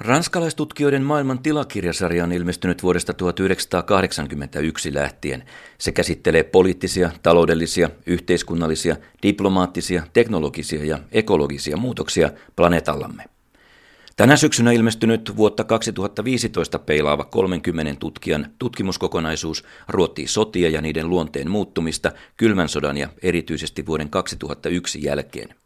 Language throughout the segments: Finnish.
Ranskalaistutkijoiden maailman tilakirjasarja on ilmestynyt vuodesta 1981 lähtien. Se käsittelee poliittisia, taloudellisia, yhteiskunnallisia, diplomaattisia, teknologisia ja ekologisia muutoksia planeetallamme. Tänä syksynä ilmestynyt vuotta 2015 peilaava 30 tutkijan tutkimuskokonaisuus ruottii sotia ja niiden luonteen muuttumista kylmän sodan ja erityisesti vuoden 2001 jälkeen.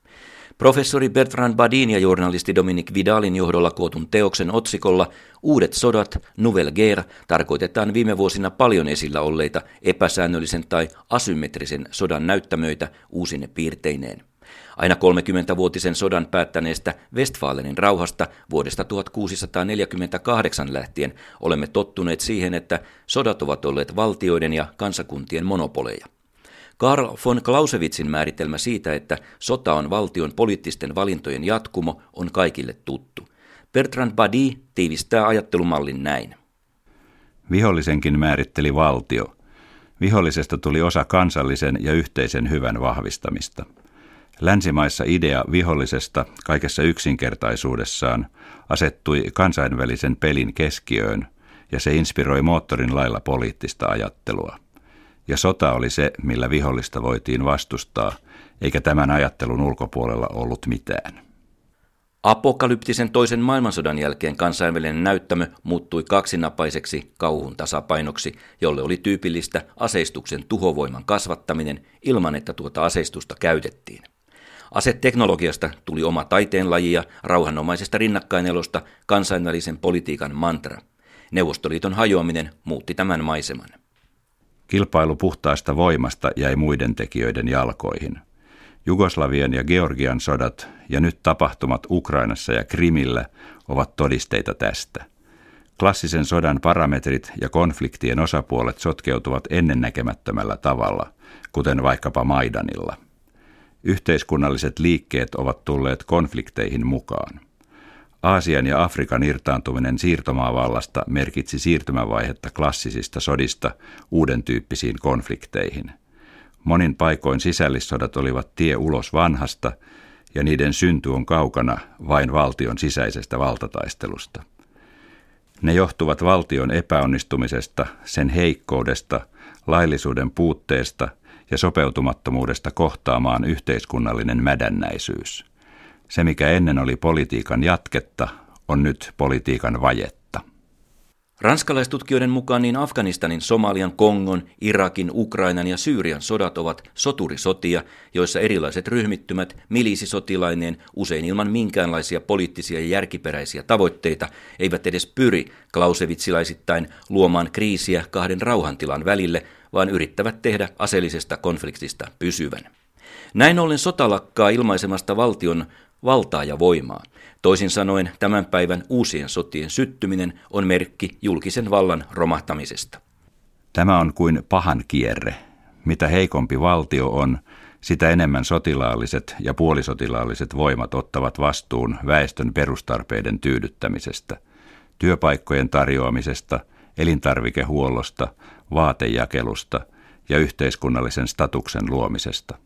Professori Bertrand Badin ja journalisti Dominic Vidalin johdolla kootun teoksen otsikolla Uudet sodat, Nouvelle Guerre, tarkoitetaan viime vuosina paljon esillä olleita epäsäännöllisen tai asymmetrisen sodan näyttämöitä uusine piirteineen. Aina 30-vuotisen sodan päättäneestä Westfalenin rauhasta vuodesta 1648 lähtien olemme tottuneet siihen, että sodat ovat olleet valtioiden ja kansakuntien monopoleja. Karl von Clausewitzin määritelmä siitä, että sota on valtion poliittisten valintojen jatkumo, on kaikille tuttu. Bertrand Badi tiivistää ajattelumallin näin. Vihollisenkin määritteli valtio. Vihollisesta tuli osa kansallisen ja yhteisen hyvän vahvistamista. Länsimaissa idea vihollisesta kaikessa yksinkertaisuudessaan asettui kansainvälisen pelin keskiöön ja se inspiroi moottorin lailla poliittista ajattelua ja sota oli se, millä vihollista voitiin vastustaa, eikä tämän ajattelun ulkopuolella ollut mitään. Apokalyptisen toisen maailmansodan jälkeen kansainvälinen näyttämö muuttui kaksinapaiseksi kauhun tasapainoksi, jolle oli tyypillistä aseistuksen tuhovoiman kasvattaminen ilman, että tuota aseistusta käytettiin. Aseteknologiasta tuli oma taiteenlaji ja rauhanomaisesta rinnakkainelosta kansainvälisen politiikan mantra. Neuvostoliiton hajoaminen muutti tämän maiseman. Kilpailu puhtaasta voimasta jäi muiden tekijöiden jalkoihin. Jugoslavian ja Georgian sodat ja nyt tapahtumat Ukrainassa ja Krimillä ovat todisteita tästä. Klassisen sodan parametrit ja konfliktien osapuolet sotkeutuvat ennennäkemättömällä tavalla, kuten vaikkapa Maidanilla. Yhteiskunnalliset liikkeet ovat tulleet konflikteihin mukaan. Aasian ja Afrikan irtaantuminen siirtomaavallasta merkitsi siirtymävaihetta klassisista sodista uuden tyyppisiin konflikteihin. Monin paikoin sisällissodat olivat tie ulos vanhasta, ja niiden synty on kaukana vain valtion sisäisestä valtataistelusta. Ne johtuvat valtion epäonnistumisesta, sen heikkoudesta, laillisuuden puutteesta ja sopeutumattomuudesta kohtaamaan yhteiskunnallinen mädännäisyys. Se, mikä ennen oli politiikan jatketta, on nyt politiikan vajetta. Ranskalaistutkijoiden mukaan niin Afganistanin, Somalian, Kongon, Irakin, Ukrainan ja Syyrian sodat ovat soturisotia, joissa erilaiset ryhmittymät milisisotilaineen usein ilman minkäänlaisia poliittisia ja järkiperäisiä tavoitteita eivät edes pyri klausevitsilaisittain luomaan kriisiä kahden rauhantilan välille, vaan yrittävät tehdä aseellisesta konfliktista pysyvän. Näin ollen sota lakkaa ilmaisemasta valtion valtaa ja voimaa. Toisin sanoen tämän päivän uusien sotien syttyminen on merkki julkisen vallan romahtamisesta. Tämä on kuin pahan kierre. Mitä heikompi valtio on, sitä enemmän sotilaalliset ja puolisotilaalliset voimat ottavat vastuun väestön perustarpeiden tyydyttämisestä, työpaikkojen tarjoamisesta, elintarvikehuollosta, vaatejakelusta ja yhteiskunnallisen statuksen luomisesta.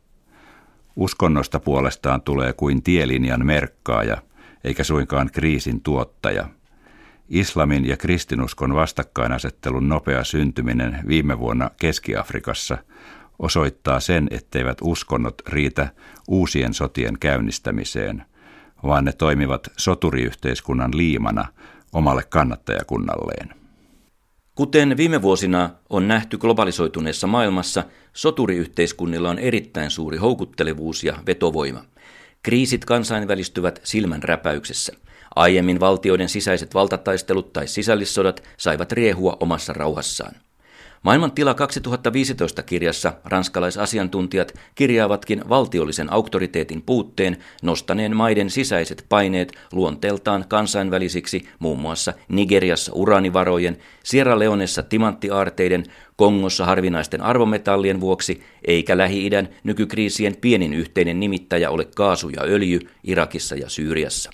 Uskonnosta puolestaan tulee kuin tielinjan merkkaaja, eikä suinkaan kriisin tuottaja. Islamin ja kristinuskon vastakkainasettelun nopea syntyminen viime vuonna Keski-Afrikassa osoittaa sen, etteivät uskonnot riitä uusien sotien käynnistämiseen, vaan ne toimivat soturiyhteiskunnan liimana omalle kannattajakunnalleen. Kuten viime vuosina on nähty globalisoituneessa maailmassa, soturiyhteiskunnilla on erittäin suuri houkuttelevuus ja vetovoima. Kriisit kansainvälistyvät silmän räpäyksessä. Aiemmin valtioiden sisäiset valtataistelut tai sisällissodat saivat riehua omassa rauhassaan. Maailman tila 2015 kirjassa ranskalaisasiantuntijat kirjaavatkin valtiollisen auktoriteetin puutteen nostaneen maiden sisäiset paineet luonteeltaan kansainvälisiksi muun muassa Nigeriassa uranivarojen, Sierra Leonessa timanttiaarteiden, Kongossa harvinaisten arvometallien vuoksi, eikä Lähi-idän nykykriisien pienin yhteinen nimittäjä ole kaasu ja öljy Irakissa ja Syyriassa.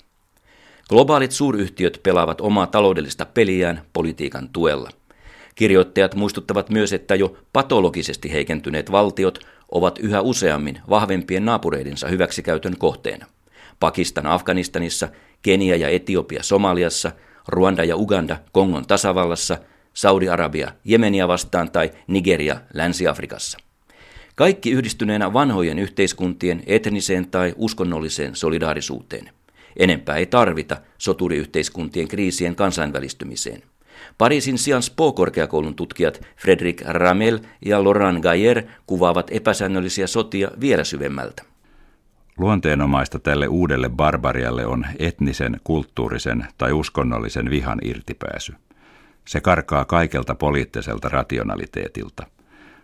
Globaalit suuryhtiöt pelaavat omaa taloudellista peliään politiikan tuella. Kirjoittajat muistuttavat myös, että jo patologisesti heikentyneet valtiot ovat yhä useammin vahvempien naapureidensa hyväksikäytön kohteena. Pakistan Afganistanissa, Kenia ja Etiopia Somaliassa, Ruanda ja Uganda Kongon tasavallassa, Saudi-Arabia Jemeniä vastaan tai Nigeria Länsi-Afrikassa. Kaikki yhdistyneenä vanhojen yhteiskuntien etniseen tai uskonnolliseen solidaarisuuteen. Enempää ei tarvita soturiyhteiskuntien kriisien kansainvälistymiseen. Pariisin Sciences Po-korkeakoulun tutkijat Frederic Ramel ja Laurent Gayer kuvaavat epäsäännöllisiä sotia vielä syvemmältä. Luonteenomaista tälle uudelle barbarialle on etnisen, kulttuurisen tai uskonnollisen vihan irtipääsy. Se karkaa kaikelta poliittiselta rationaliteetilta.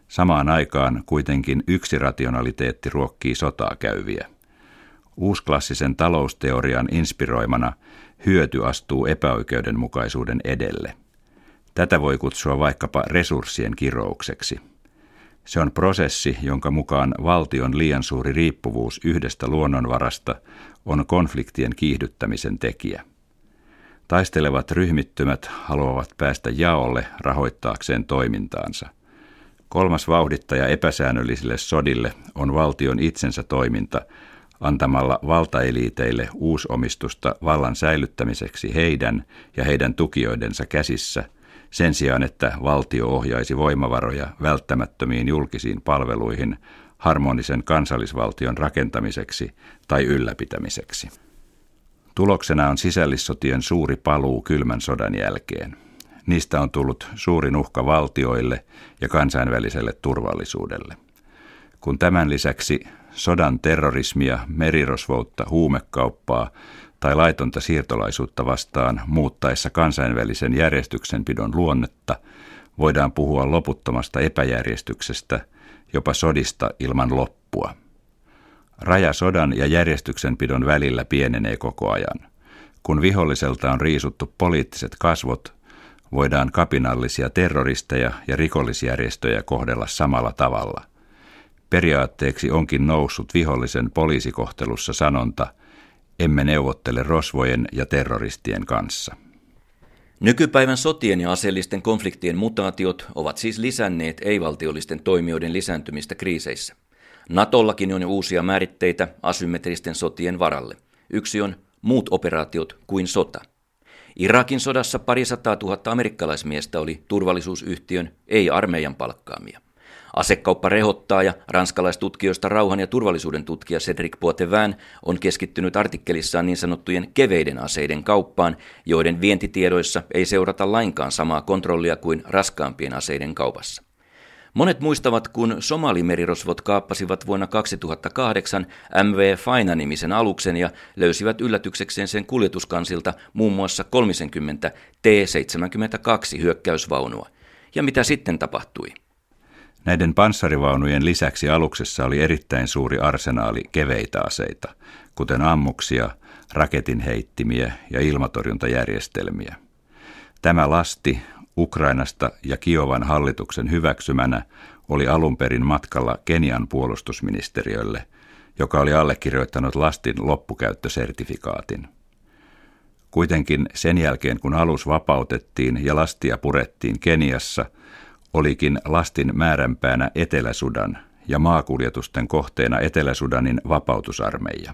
Samaan aikaan kuitenkin yksi rationaliteetti ruokkii sotaa käyviä. Uusklassisen talousteorian inspiroimana hyöty astuu epäoikeudenmukaisuuden edelle. Tätä voi kutsua vaikkapa resurssien kiroukseksi. Se on prosessi, jonka mukaan valtion liian suuri riippuvuus yhdestä luonnonvarasta on konfliktien kiihdyttämisen tekijä. Taistelevat ryhmittymät haluavat päästä jaolle rahoittaakseen toimintaansa. Kolmas vauhdittaja epäsäännöllisille sodille on valtion itsensä toiminta antamalla valtaeliiteille uusomistusta vallan säilyttämiseksi heidän ja heidän tukijoidensa käsissä sen sijaan, että valtio ohjaisi voimavaroja välttämättömiin julkisiin palveluihin harmonisen kansallisvaltion rakentamiseksi tai ylläpitämiseksi. Tuloksena on sisällissotien suuri paluu kylmän sodan jälkeen. Niistä on tullut suurin uhka valtioille ja kansainväliselle turvallisuudelle. Kun tämän lisäksi sodan terrorismia, merirosvoutta, huumekauppaa tai laitonta siirtolaisuutta vastaan muuttaessa kansainvälisen järjestyksenpidon luonnetta, voidaan puhua loputtomasta epäjärjestyksestä, jopa sodista ilman loppua. Raja sodan ja järjestyksenpidon välillä pienenee koko ajan. Kun viholliselta on riisuttu poliittiset kasvot, voidaan kapinallisia terroristeja ja rikollisjärjestöjä kohdella samalla tavalla. Periaatteeksi onkin noussut vihollisen poliisikohtelussa sanonta, emme neuvottele rosvojen ja terroristien kanssa. Nykypäivän sotien ja aseellisten konfliktien mutaatiot ovat siis lisänneet ei-valtiollisten toimijoiden lisääntymistä kriiseissä. Natollakin on uusia määritteitä asymmetristen sotien varalle. Yksi on muut operaatiot kuin sota. Irakin sodassa parisataa tuhatta amerikkalaismiestä oli turvallisuusyhtiön, ei armeijan palkkaamia. Asekauppa rehottaa ja ranskalaistutkijoista rauhan ja turvallisuuden tutkija Cedric Poitevin on keskittynyt artikkelissaan niin sanottujen keveiden aseiden kauppaan, joiden vientitiedoissa ei seurata lainkaan samaa kontrollia kuin raskaampien aseiden kaupassa. Monet muistavat, kun somalimerirosvot kaappasivat vuonna 2008 MV Faina-nimisen aluksen ja löysivät yllätyksekseen sen kuljetuskansilta muun muassa 30 T-72 hyökkäysvaunua. Ja mitä sitten tapahtui? Näiden panssarivaunujen lisäksi aluksessa oli erittäin suuri arsenaali keveitä aseita, kuten ammuksia, raketinheittimiä ja ilmatorjuntajärjestelmiä. Tämä lasti Ukrainasta ja Kiovan hallituksen hyväksymänä oli alun perin matkalla Kenian puolustusministeriölle, joka oli allekirjoittanut lastin loppukäyttösertifikaatin. Kuitenkin sen jälkeen, kun alus vapautettiin ja lastia purettiin Keniassa, olikin lastin määränpäänä Etelä-Sudan ja maakuljetusten kohteena Etelä-Sudanin vapautusarmeija.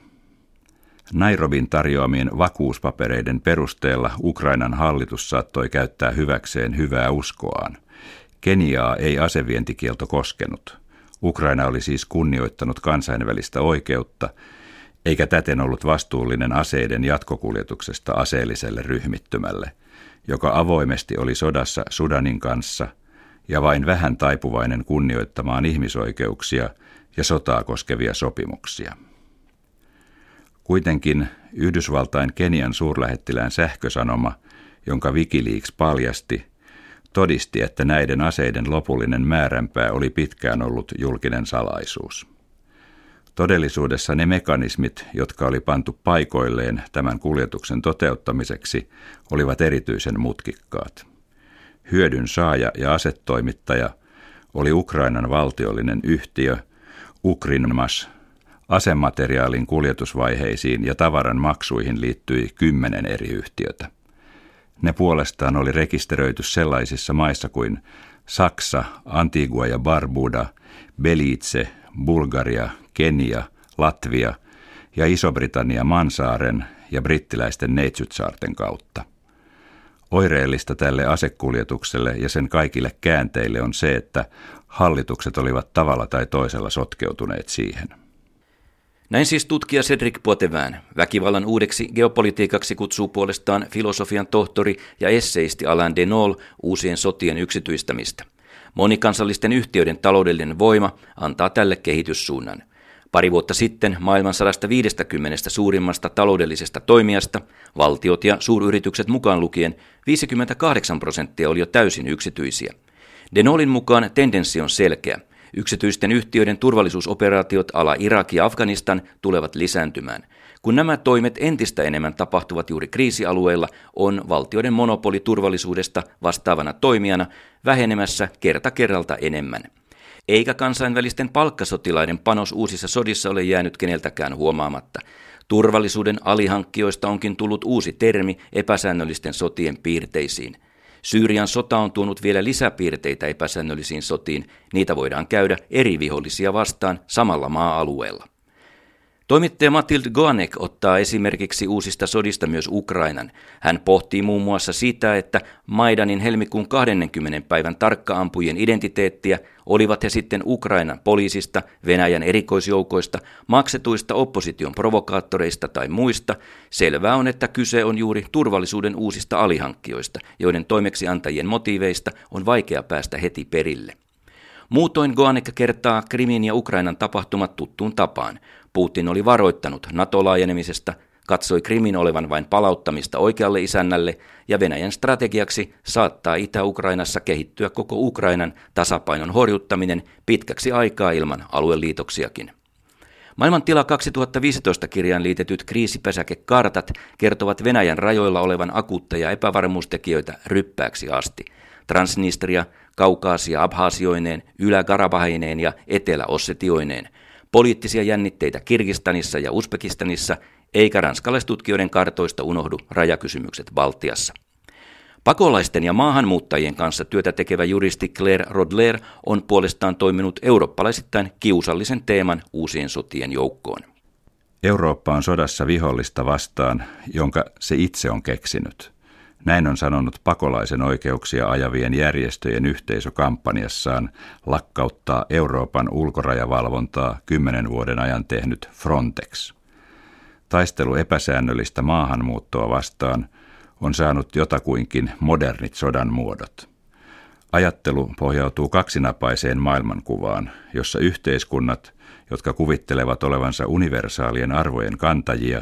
Nairobin tarjoamien vakuuspapereiden perusteella Ukrainan hallitus saattoi käyttää hyväkseen hyvää uskoaan. Keniaa ei asevientikielto koskenut. Ukraina oli siis kunnioittanut kansainvälistä oikeutta, eikä täten ollut vastuullinen aseiden jatkokuljetuksesta aseelliselle ryhmittymälle, joka avoimesti oli sodassa Sudanin kanssa ja vain vähän taipuvainen kunnioittamaan ihmisoikeuksia ja sotaa koskevia sopimuksia. Kuitenkin Yhdysvaltain Kenian suurlähettilään sähkösanoma, jonka Wikileaks paljasti, todisti, että näiden aseiden lopullinen määränpää oli pitkään ollut julkinen salaisuus. Todellisuudessa ne mekanismit, jotka oli pantu paikoilleen tämän kuljetuksen toteuttamiseksi, olivat erityisen mutkikkaat. Hyödyn saaja ja asetoimittaja oli Ukrainan valtiollinen yhtiö Ukrinmas Asemateriaalin kuljetusvaiheisiin ja tavaran maksuihin liittyi kymmenen eri yhtiötä. Ne puolestaan oli rekisteröity sellaisissa maissa kuin Saksa, Antigua ja Barbuda, Belize, Bulgaria, Kenia, Latvia ja Iso-Britannia Mansaaren ja brittiläisten Neitsytsaarten kautta. Oireellista tälle asekuljetukselle ja sen kaikille käänteille on se, että hallitukset olivat tavalla tai toisella sotkeutuneet siihen. Näin siis tutkija Cedric Poitevin. Väkivallan uudeksi geopolitiikaksi kutsuu puolestaan filosofian tohtori ja esseisti Alain Denol uusien sotien yksityistämistä. Monikansallisten yhtiöiden taloudellinen voima antaa tälle kehityssuunnan. Pari vuotta sitten maailman 150 suurimmasta taloudellisesta toimijasta, valtiot ja suuryritykset mukaan lukien, 58 prosenttia oli jo täysin yksityisiä. Denolin mukaan tendenssi on selkeä. Yksityisten yhtiöiden turvallisuusoperaatiot ala Irak ja Afganistan tulevat lisääntymään. Kun nämä toimet entistä enemmän tapahtuvat juuri kriisialueilla, on valtioiden monopoli turvallisuudesta vastaavana toimijana vähenemässä kerta kerralta enemmän. Eikä kansainvälisten palkkasotilaiden panos uusissa sodissa ole jäänyt keneltäkään huomaamatta. Turvallisuuden alihankkijoista onkin tullut uusi termi epäsäännöllisten sotien piirteisiin – Syyrian sota on tuonut vielä lisäpiirteitä epäsäännöllisiin sotiin. Niitä voidaan käydä eri vihollisia vastaan samalla maa-alueella. Toimittaja Matilde Goanek ottaa esimerkiksi uusista sodista myös Ukrainan. Hän pohtii muun muassa sitä, että Maidanin helmikuun 20. päivän tarkkaampujen identiteettiä, olivat he sitten Ukrainan poliisista, Venäjän erikoisjoukoista, maksetuista opposition provokaattoreista tai muista, selvää on, että kyse on juuri turvallisuuden uusista alihankkijoista, joiden toimeksiantajien motiiveista on vaikea päästä heti perille. Muutoin Goanek kertaa Krimin ja Ukrainan tapahtumat tuttuun tapaan. Putin oli varoittanut NATO-laajenemisesta, katsoi Krimin olevan vain palauttamista oikealle isännälle ja Venäjän strategiaksi saattaa Itä-Ukrainassa kehittyä koko Ukrainan tasapainon horjuttaminen pitkäksi aikaa ilman alueliitoksiakin. Maailman tila 2015 kirjaan liitetyt kriisipesäkekartat kertovat Venäjän rajoilla olevan akuutteja epävarmuustekijöitä ryppääksi asti. Transnistria, Kaukaasia Abhaasioineen, Ylä-Karabahineen ja Etelä-Ossetioineen – poliittisia jännitteitä Kirgistanissa ja Uzbekistanissa, eikä ranskalaistutkijoiden kartoista unohdu rajakysymykset Baltiassa. Pakolaisten ja maahanmuuttajien kanssa työtä tekevä juristi Claire Rodler on puolestaan toiminut eurooppalaisittain kiusallisen teeman uusien sotien joukkoon. Eurooppa on sodassa vihollista vastaan, jonka se itse on keksinyt – näin on sanonut pakolaisen oikeuksia ajavien järjestöjen yhteisö kampanjassaan lakkauttaa Euroopan ulkorajavalvontaa kymmenen vuoden ajan tehnyt Frontex. Taistelu epäsäännöllistä maahanmuuttoa vastaan on saanut jotakuinkin modernit sodan muodot. Ajattelu pohjautuu kaksinapaiseen maailmankuvaan, jossa yhteiskunnat, jotka kuvittelevat olevansa universaalien arvojen kantajia,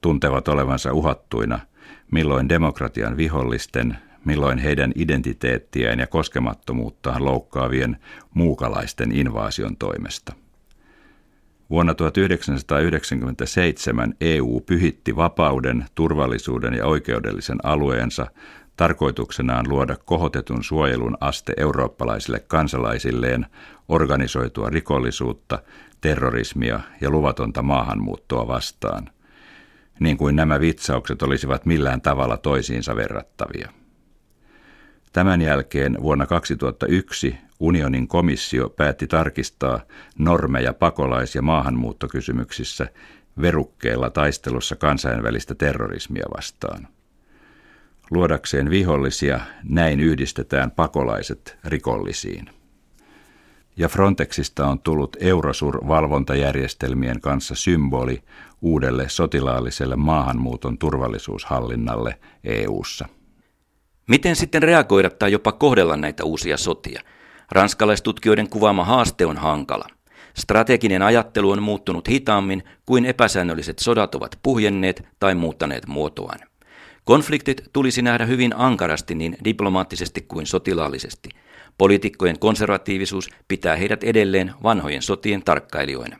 tuntevat olevansa uhattuina – milloin demokratian vihollisten, milloin heidän identiteettiään ja koskemattomuuttaan loukkaavien muukalaisten invaasion toimesta. Vuonna 1997 EU pyhitti vapauden, turvallisuuden ja oikeudellisen alueensa tarkoituksenaan luoda kohotetun suojelun aste eurooppalaisille kansalaisilleen organisoitua rikollisuutta, terrorismia ja luvatonta maahanmuuttoa vastaan – niin kuin nämä vitsaukset olisivat millään tavalla toisiinsa verrattavia. Tämän jälkeen vuonna 2001 unionin komissio päätti tarkistaa normeja pakolais- ja maahanmuuttokysymyksissä verukkeella taistelussa kansainvälistä terrorismia vastaan. Luodakseen vihollisia näin yhdistetään pakolaiset rikollisiin ja Frontexista on tullut Eurosur-valvontajärjestelmien kanssa symboli uudelle sotilaalliselle maahanmuuton turvallisuushallinnalle EU:ssa. Miten sitten reagoida tai jopa kohdella näitä uusia sotia? Ranskalaistutkijoiden kuvaama haaste on hankala. Strateginen ajattelu on muuttunut hitaammin kuin epäsäännölliset sodat ovat puhjenneet tai muuttaneet muotoaan. Konfliktit tulisi nähdä hyvin ankarasti niin diplomaattisesti kuin sotilaallisesti – Poliitikkojen konservatiivisuus pitää heidät edelleen vanhojen sotien tarkkailijoina.